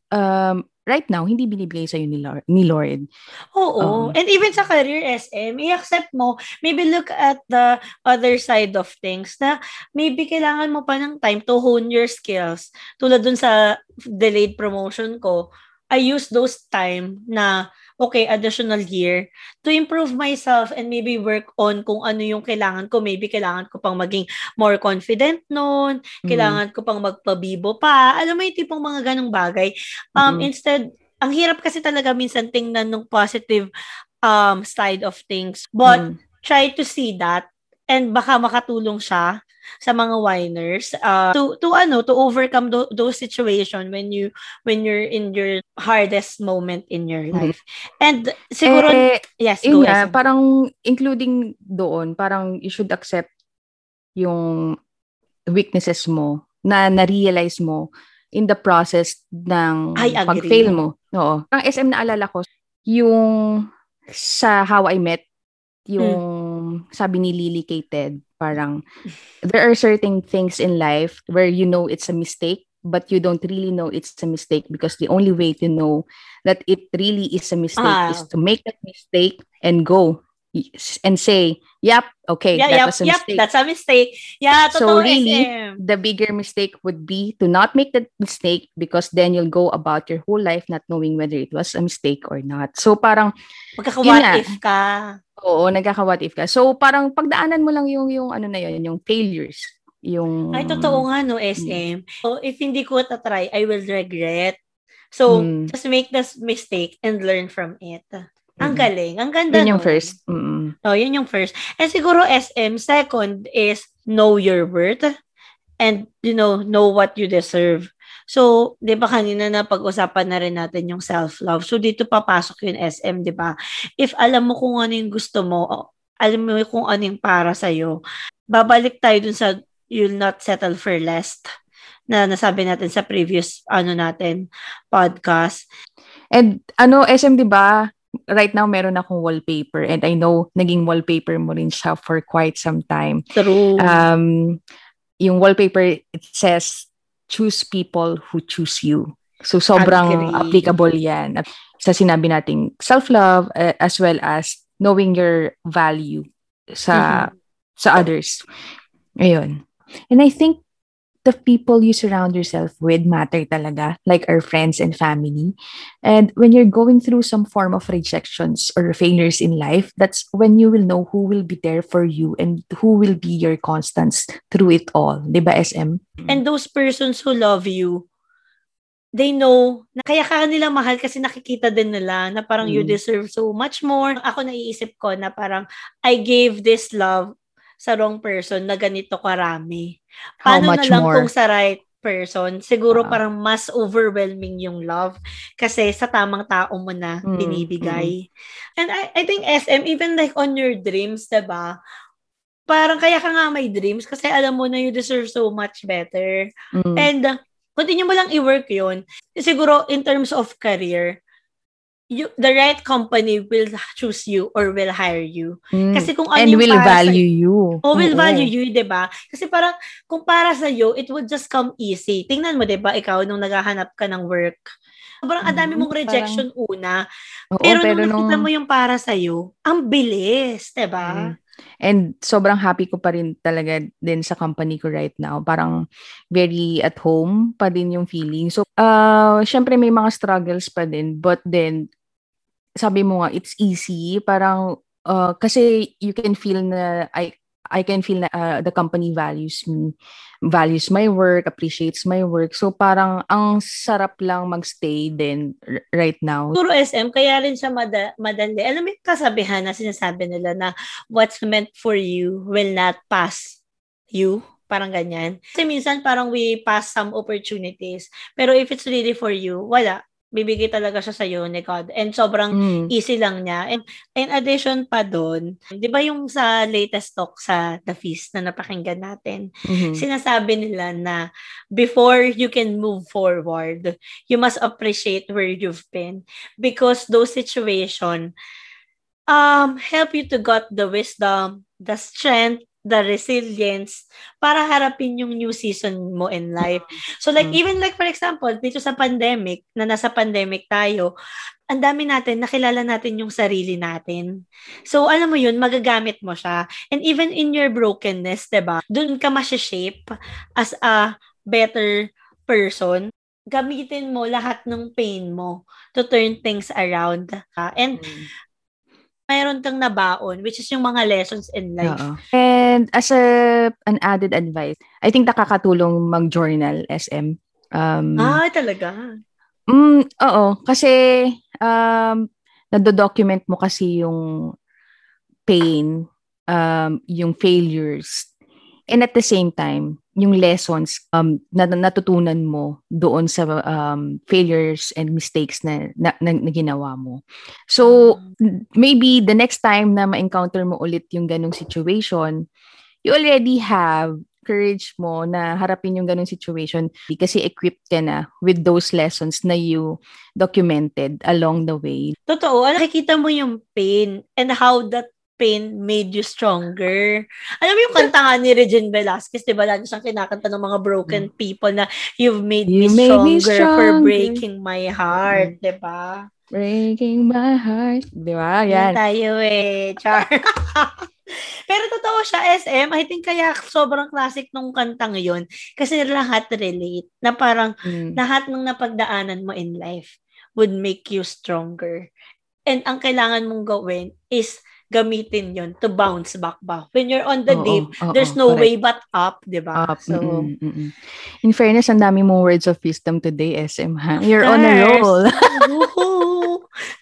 um, right now, hindi binibigay sa'yo ni Lord. Ni Lord. Oo. Um, And even sa career SM, i-accept mo, maybe look at the other side of things na maybe kailangan mo pa ng time to hone your skills. Tulad dun sa delayed promotion ko, I use those time na okay, additional year to improve myself and maybe work on kung ano yung kailangan ko. Maybe kailangan ko pang maging more confident noon, mm. kailangan ko pang magpabibo pa. Alam mo yung tipong mga ganong bagay. Um, mm. Instead, ang hirap kasi talaga minsan tingnan ng positive um, side of things. But mm. try to see that and baka makatulong siya sa mga winers uh, to to ano to overcome do, those situation when you when you're in your hardest moment in your mm-hmm. life. And siguro eh, yes, go nga, parang including doon, parang you should accept yung weaknesses mo na na-realize mo in the process ng pag-fail mo. Oo. Ang SM na alala ko, yung sa How I Met, yung hmm. sabi ni Lily Kated, parang there are certain things in life where you know it's a mistake but you don't really know it's a mistake because the only way to know that it really is a mistake ah. is to make that mistake and go and say, "Yep, okay, yeah, that yep, was a yep, mistake." That's a mistake. Yeah, so really, SM. the bigger mistake would be to not make that mistake because then you'll go about your whole life not knowing whether it was a mistake or not. So parang magkaka-what if ka. Oo, nagkaka-what if ka. So parang pagdaanan mo lang yung yung ano na yun, yung failures. Yung Ay totoo nga no, SM. So if hindi ko ta-try, I will regret. So hmm. just make this mistake and learn from it. Ang galing. Ang ganda Yun yung first. Mm-mm. Oh, yun yung first. And siguro SM, second is know your worth and, you know, know what you deserve. So, di ba kanina na pag-usapan na rin natin yung self-love. So, dito papasok yung SM, di ba? If alam mo kung ano yung gusto mo, alam mo kung ano yung para sa'yo, babalik tayo dun sa you'll not settle for less na nasabi natin sa previous ano natin podcast. And ano SM 'di ba? Right now meron akong wallpaper and I know naging wallpaper mo rin siya for quite some time. True. Um, yung wallpaper, it says, choose people who choose you. So sobrang Agree. applicable yan sa sinabi nating self-love uh, as well as knowing your value sa mm-hmm. sa others. Ayun. And I think the people you surround yourself with matter talaga, like our friends and family. And when you're going through some form of rejections or failures in life, that's when you will know who will be there for you and who will be your constants through it all. Di ba, SM? And those persons who love you, they know na kaya ka nila mahal kasi nakikita din nila na parang mm. you deserve so much more. Ako naiisip ko na parang I gave this love sa wrong person na ganito karami. Paano How much na lang more? kung sa right person, siguro uh, parang mas overwhelming yung love kasi sa tamang tao mo na mm, binibigay. Mm. And I, I think SM, even like on your dreams, diba? Parang kaya ka nga may dreams kasi alam mo na you deserve so much better. Mm. And uh, continue mo lang i-work yun. Siguro in terms of career, you the right company will choose you or will hire you. Mm. Kasi kung ano And will value sa, you. Oh, will Oo. value you, 'di ba? Kasi parang kung para sa iyo, it would just come easy. Tingnan mo 'di ba, ikaw nung naghahanap ka ng work. Sobrang mm, dami mong rejection parang, una. Oo, pero, pero nung nakita nung... mo yung para sa iyo, ang bilis, 'di ba? Mm. And sobrang happy ko pa rin talaga din sa company ko right now. Parang very at home pa din yung feeling. So, uh, syempre may mga struggles pa din. But then, sabi mo nga, it's easy. Parang, uh, kasi you can feel na, I, I can feel na uh, the company values me, values my work, appreciates my work. So parang ang sarap lang magstay din right now. Puro SM, kaya rin siya mada- madali. Alam mo yung kasabihan na sinasabi nila na what's meant for you will not pass you. Parang ganyan. Kasi minsan parang we pass some opportunities. Pero if it's really for you, wala bibigay talaga siya sa God. And sobrang mm. easy lang niya. And in addition pa doon, 'di ba yung sa latest talk sa The Feast na napakinggan natin, mm-hmm. sinasabi nila na before you can move forward, you must appreciate where you've been because those situation um help you to got the wisdom, the strength, the resilience para harapin yung new season mo in life. So like mm. even like for example, dito sa pandemic, na nasa pandemic tayo, ang dami natin, nakilala natin yung sarili natin. So alam mo yun, magagamit mo siya. And even in your brokenness, 'di ba? Doon ka ma-shape as a better person. Gamitin mo lahat ng pain mo to turn things around. Uh, and mm mayroon kang nabaon, which is yung mga lessons in life. Oo. And as a an added advice, I think nakakatulong mag-journal, SM. Um, ah, talaga? Mm, oo. Kasi, um, nado-document mo kasi yung pain um, yung failures and at the same time yung lessons um, na natutunan mo doon sa um, failures and mistakes na, na, na, na ginawa mo. So, maybe the next time na ma-encounter mo ulit yung ganong situation, you already have courage mo na harapin yung ganong situation kasi equipped ka na with those lessons na you documented along the way. Totoo. Nakikita mo yung pain and how that pain made you stronger. Alam mo yung kanta nga ni Regine Velasquez, di ba? Lagi siyang kinakanta ng mga broken mm. people na you've made, you me, made stronger me stronger for breaking my heart, mm. di ba? Breaking my heart. Di ba? Yan. Yan tayo eh. Char. Pero totoo siya, SM. I think kaya sobrang classic nung kanta ngayon. Kasi lahat relate. Na parang mm. lahat ng napagdaanan mo in life would make you stronger. And ang kailangan mong gawin is gamitin yon to bounce back ba. When you're on the oo, deep, oo, there's no correct. way but up, di ba? Up. So, mm-mm, mm-mm. In fairness, ang dami mong words of wisdom today, SM, ha? You're on a roll.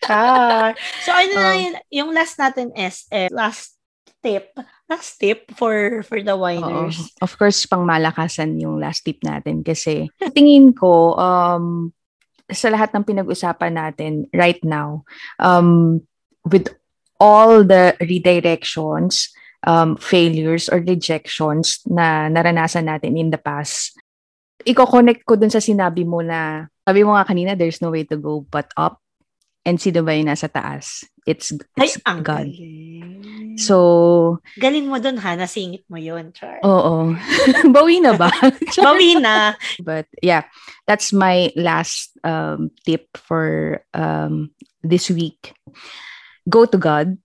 So, ano um, na yun, yung last natin, SM, last tip, last tip for for the winers. Oo. Of course, pang malakasan yung last tip natin kasi tingin ko, um, sa lahat ng pinag-usapan natin right now, um, with all the redirections, um, failures, or rejections na naranasan natin in the past, i-connect ko dun sa sinabi mo na, sabi mo nga kanina, there's no way to go but up. And sino ba yung nasa taas? It's, it's Ay, God. Galing. So, galing mo dun ha, nasingit mo yun, Char. Oo. Bawi na ba? Bawi na. But yeah, that's my last um, tip for um, this week go to God.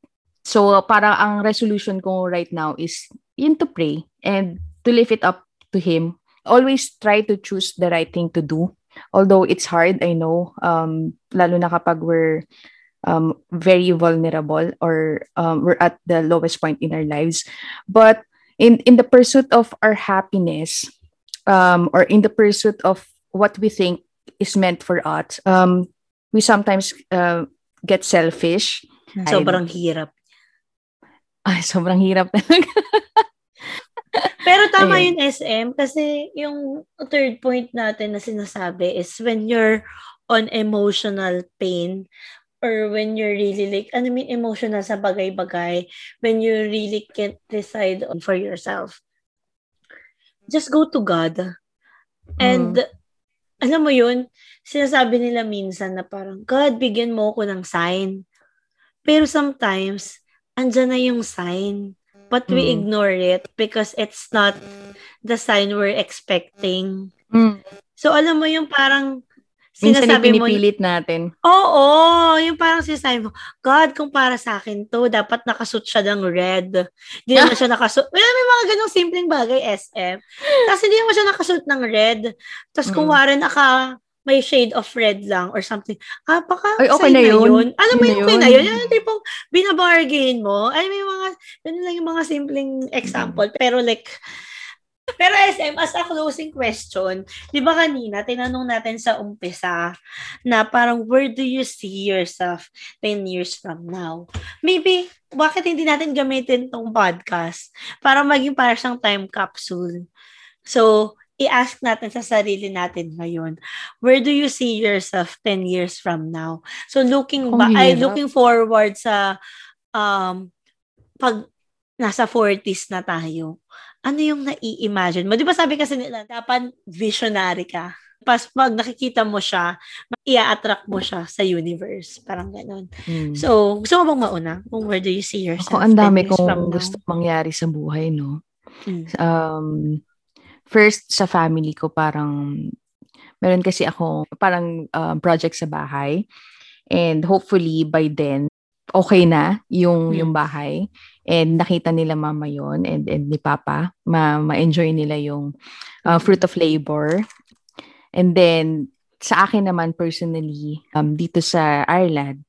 So, para ang resolution ko right now is yun to pray and to lift it up to Him. Always try to choose the right thing to do. Although it's hard, I know, um, lalo na kapag we're um, very vulnerable or um, we're at the lowest point in our lives. But in, in the pursuit of our happiness um, or in the pursuit of what we think is meant for us, um, we sometimes uh, get selfish Sobrang hirap. Ay, sobrang hirap talaga. Pero tama Ayun. yung SM kasi yung third point natin na sinasabi is when you're on emotional pain or when you're really like, ano mean emotional sa bagay-bagay, when you really can't decide for yourself. Just go to God. And mm. alam mo yun, sinasabi nila minsan na parang, God, bigyan mo ako ng sign. Pero sometimes, andyan na yung sign. But we mm. ignore it because it's not the sign we're expecting. Mm. So, alam mo yung parang sinasabi Minsan mo... pinipilit natin. Oo, yung parang sinasabi mo, God, kung para sa akin to, dapat nakasuot siya ng red. Hindi naman siya nakasuot. Well, may mga ganong simpleng bagay, SM. Tapos hindi naman siya nakasuot ng red. Tapos kung mm. wari naka may shade of red lang or something. Ah, baka Ay, okay na yun. yun. Alam mo yung okay na yun. Yung tipong binabargain mo. Ay, may mga, yun lang yung mga simpleng example. Pero like, pero SM, as a closing question, di ba kanina, tinanong natin sa umpisa na parang where do you see yourself 10 years from now? Maybe, bakit hindi natin gamitin tong podcast para maging para siyang time capsule? So, i-ask natin sa sarili natin ngayon, where do you see yourself 10 years from now? So looking ba ay looking forward sa um pag nasa 40s na tayo. Ano yung nai-imagine mo? 'Di ba sabi kasi nila dapat visionary ka. Pas pag nakikita mo siya, i-attract mo siya sa universe. Parang ganun. Hmm. So, gusto mo bang mauna? Kung where do you see yourself? Ako, ang dami kong gusto mangyari sa buhay, no? Hmm. Um, first sa family ko parang meron kasi ako parang uh, project sa bahay. And hopefully by then okay na yung hmm. yung bahay. And nakita nila mama yon and and ni papa. Ma ma-enjoy nila yung uh, fruit of labor. And then sa akin naman personally um dito sa Ireland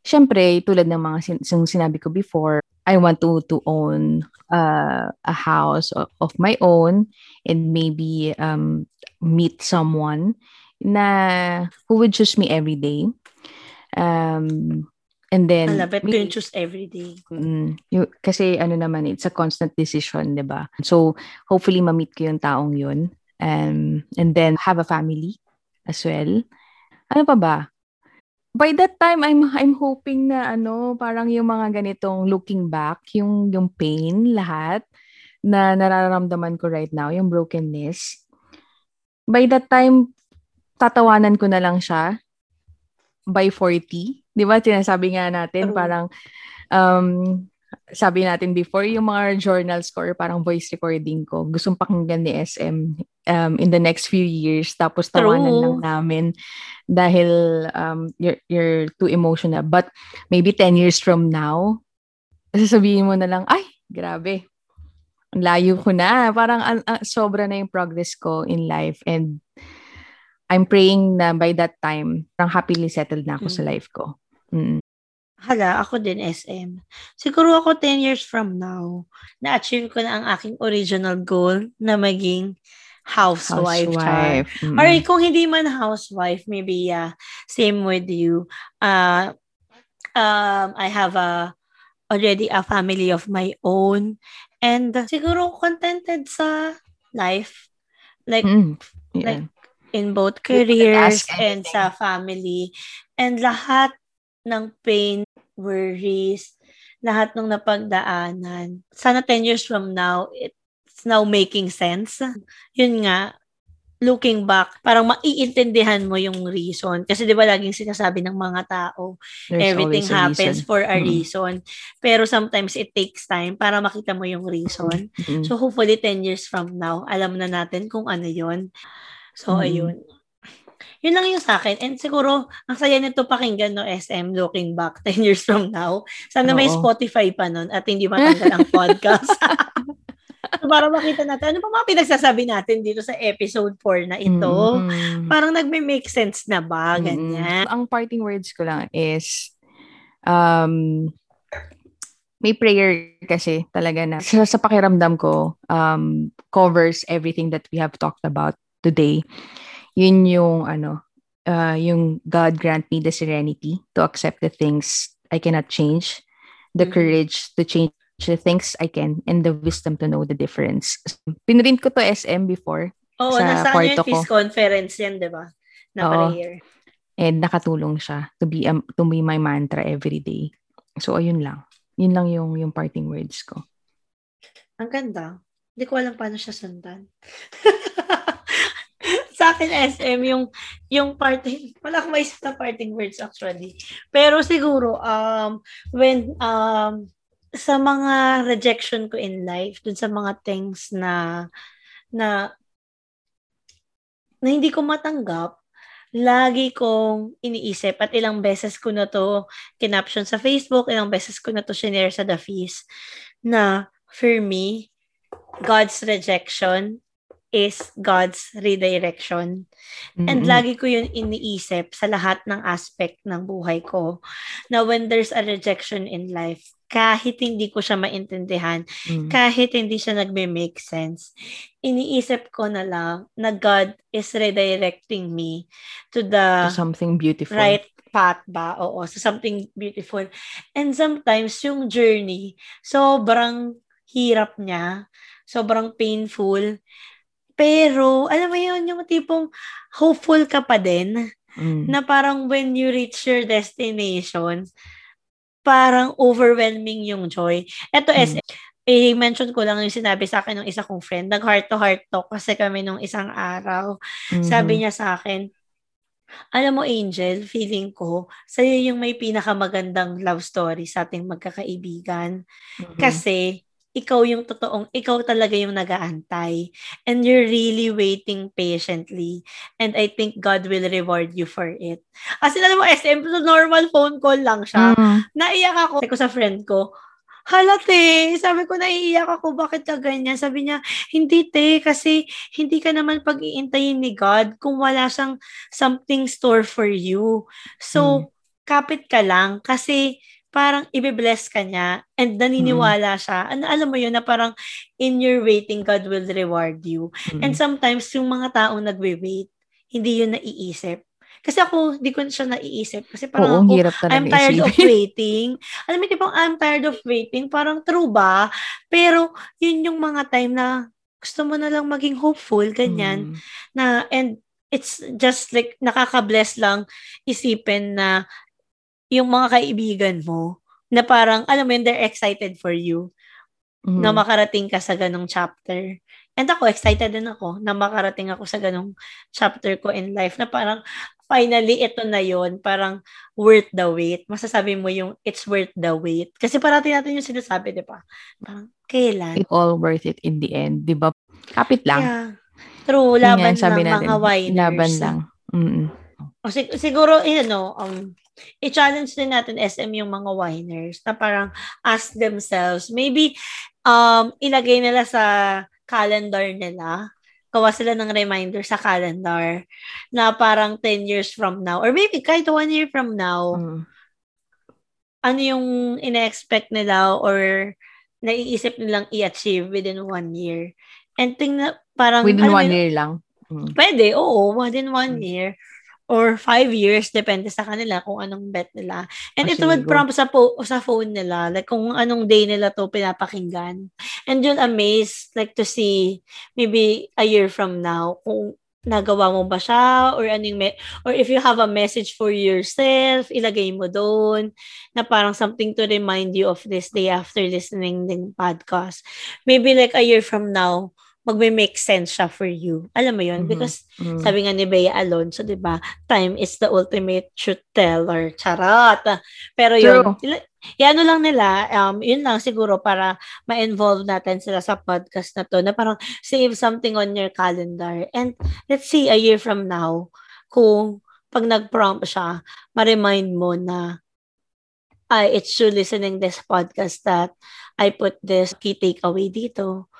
syempre tulad ng mga sin- sinabi ko before I want to to own uh, a house of, of my own and maybe um, meet someone na who would choose me every day. Um, And then, I love it. May, choose every day. Mm, yung, kasi ano naman, it's a constant decision, di ba? So, hopefully, ma-meet ko yung taong yun. Um, and then, have a family as well. Ano pa ba? By that time, I'm I'm hoping na ano, parang yung mga ganitong looking back, yung yung pain, lahat na nararamdaman ko right now, yung brokenness. By that time, tatawanan ko na lang siya by 40. Di ba? Sinasabi nga natin, parang, um, sabi natin before, yung mga journal score, parang voice recording ko, gustong pakinggan ni SM um, in the next few years. Tapos tawanan True. lang namin dahil um, you're, you're too emotional. But maybe 10 years from now, sasabihin mo na lang, ay, grabe. Layo ko na. Parang uh, sobra na yung progress ko in life. And I'm praying na by that time, parang happily settled na ako mm. sa life ko. Mm. Hala, ako din SM. Siguro ako 10 years from now, na-achieve ko na ang aking original goal na maging housewife. housewife. Mm. Or kung hindi man housewife, maybe yeah, same with you. Uh, um, I have a already a family of my own and siguro contented sa life. Like, mm. yeah. like in both careers and sa family. And lahat ng pain, worries, lahat ng napagdaanan. Sana 10 years from now, it's now making sense. Yun nga, looking back, parang maiintindihan mo yung reason. Kasi di ba laging sinasabi ng mga tao, There's everything happens reason. for a mm-hmm. reason. Pero sometimes it takes time para makita mo yung reason. Mm-hmm. So hopefully 10 years from now, alam na natin kung ano yon So, mm-hmm. ayun. Yun lang yung sa akin. And siguro, ang saya nito pakinggan no SM looking back 10 years from now. Sana Oo. may Spotify pa nun at hindi matanggal ang podcast. so, para makita natin, ano pa mga pinagsasabi natin dito sa episode 4 na ito? Mm-hmm. Parang nagme-make sense na ba? Ganyan. Mm-hmm. Ang parting words ko lang is, um, may prayer kasi talaga na sa, sa pakiramdam ko um, covers everything that we have talked about today, yun yung ano, uh, yung God grant me the serenity to accept the things I cannot change, the mm-hmm. courage to change the things I can, and the wisdom to know the difference. Pinrint ko to SM before. Oo, sa nasa ano yung peace conference yan, di ba? Na Oo. prayer. And nakatulong siya to be, um, to be my mantra every day. So, ayun lang. Yun lang yung, yung parting words ko. Ang ganda. Hindi ko alam paano siya sundan. sa akin SM yung yung parting wala akong maisip na parting words actually. Pero siguro um when um sa mga rejection ko in life, dun sa mga things na na na hindi ko matanggap, lagi kong iniisip at ilang beses ko na to kinaption sa Facebook, ilang beses ko na to shinare sa The Feast na for me, God's rejection is God's redirection. Mm-hmm. And lagi ko yun iniisip sa lahat ng aspect ng buhay ko na when there's a rejection in life, kahit hindi ko siya maintindihan, mm-hmm. kahit hindi siya nagme-make sense, iniisip ko na lang na God is redirecting me to the to something beautiful. Right path ba? Oo, so something beautiful. And sometimes yung journey, sobrang hirap niya, sobrang painful. Pero, alam mo yun, yung tipong hopeful ka pa din. Mm. Na parang when you reach your destination, parang overwhelming yung joy. Ito, mm. i-mention ko lang yung sinabi sa akin ng isa kong friend. Nag-heart-to-heart talk kasi kami nung isang araw. Mm-hmm. Sabi niya sa akin, alam mo, Angel, feeling ko, sa'yo yung may pinakamagandang love story sa ating magkakaibigan. Mm-hmm. Kasi, ikaw yung totoong, ikaw talaga yung nagaantay. And you're really waiting patiently. And I think God will reward you for it. Kasi alam mo, SM, normal phone call lang siya. Mm. Naiyak ako. Sabi ko sa friend ko, halate, sabi ko naiiyak ako, bakit ka ganyan? Sabi niya, hindi te, kasi hindi ka naman pag-iintayin ni God kung wala siyang something store for you. So, mm. kapit ka lang kasi parang ibe-bless ka niya and naniniwala mm. siya. Ano, alam mo yun na parang in your waiting, God will reward you. Mm. And sometimes yung mga taong nagwe-wait, hindi yun naiisip Kasi ako, di ko siya naiisip. Kasi Oo, parang ako, hirap I'm tired of waiting. Alam mo, tipong I'm tired of waiting. Parang true ba? Pero, yun yung mga time na gusto mo na lang maging hopeful, ganyan. Mm. Na, and it's just like, nakaka-bless lang isipin na yung mga kaibigan mo, na parang, alam mo yun, they're excited for you Mm. na makarating ka sa ganong chapter. And ako, excited din ako na makarating ako sa ganong chapter ko in life na parang finally ito na yon parang worth the wait. Masasabi mo yung it's worth the wait. Kasi parati natin yung sinasabi, di ba? Parang, kailan? It all worth it in the end, di ba? Kapit lang. Yeah. True, laban nga, sabi lang natin, mga winers. Laban lang. Mm-mm. O, sig- siguro, you know, um, i-challenge din natin SM yung mga winers na parang ask themselves, maybe um, ilagay nila sa calendar nila, gawa sila ng reminder sa calendar na parang 10 years from now, or maybe kahit 1 year from now, Mm. ano yung ina-expect nila or naiisip nilang i-achieve within one year. And tingnan, parang, Within mo one yun, year lang. Mm. Pwede, oo, within one Mm. year or five years, depende sa kanila kung anong bet nila. And Oh, it would prompt sa, po, sa phone nila, like kung anong day nila to pinapakinggan. And you'll amaze, like to see maybe a year from now, kung nagawa mo ba siya or ano yung me- or if you have a message for yourself, ilagay mo doon na parang something to remind you of this day after listening ng podcast. Maybe like a year from now, magme-make sense siya for you. Alam mo yun? Mhm. Because Mm. sabi nga ni Bea Alonso, di ba? Time is the ultimate truth teller. Charot! Pero yun, True. yan ano lang nila, um, yun lang siguro para ma-involve natin sila sa podcast na to, na parang save something on your calendar. And let's see, a year from now, kung pag nag-prompt siya, ma-remind mo na I it's you listening this podcast that I put this key takeaway dito.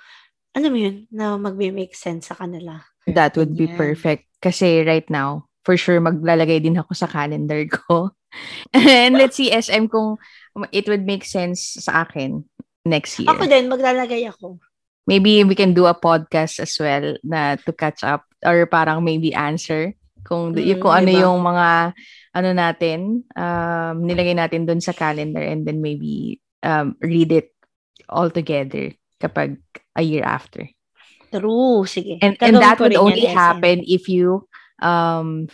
Alam mo yun, na magbe-make sense sa kanila. That would be Ganyan. perfect. Kasi right now, for sure, maglalagay din ako sa calendar ko. And let's see, SM, kung it would make sense sa akin next year. Ako din, maglalagay ako. Maybe we can do a podcast as well na to catch up or parang maybe answer kung Mm, kung ano diba? yung mga ano natin um nilagay natin doon sa calendar and then maybe um read it all together kapag a year after. True, sige. And and that would yan, only happen if you um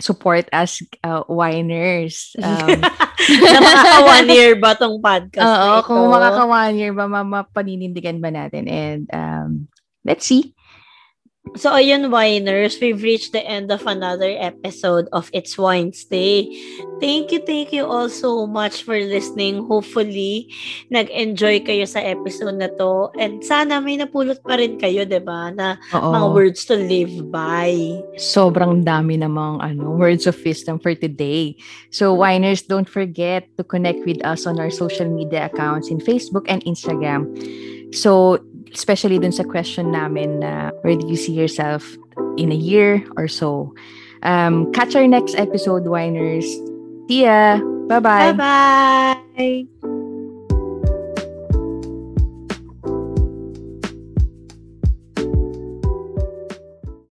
support us uh, winers. Um, na makaka one year ba tong podcast Oo, na ito? kung makaka one year ba, ma- mapaninindigan ba natin? And um, let's see. So, ayun, winers, we've reached the end of another episode of It's Wednesday. Thank you, thank you all so much for listening. Hopefully, nag-enjoy kayo sa episode na to. And sana may napulot pa rin kayo, 'di ba Na Oo. mga words to live by. sobrang dami namang ano, words of wisdom for today. So, winers, don't forget to connect with us on our social media accounts in Facebook and Instagram. So, especially dun sa question namin na where do you see yourself in a year or so? Um, catch our next episode, winers. See ya! Bye-bye! Bye-bye!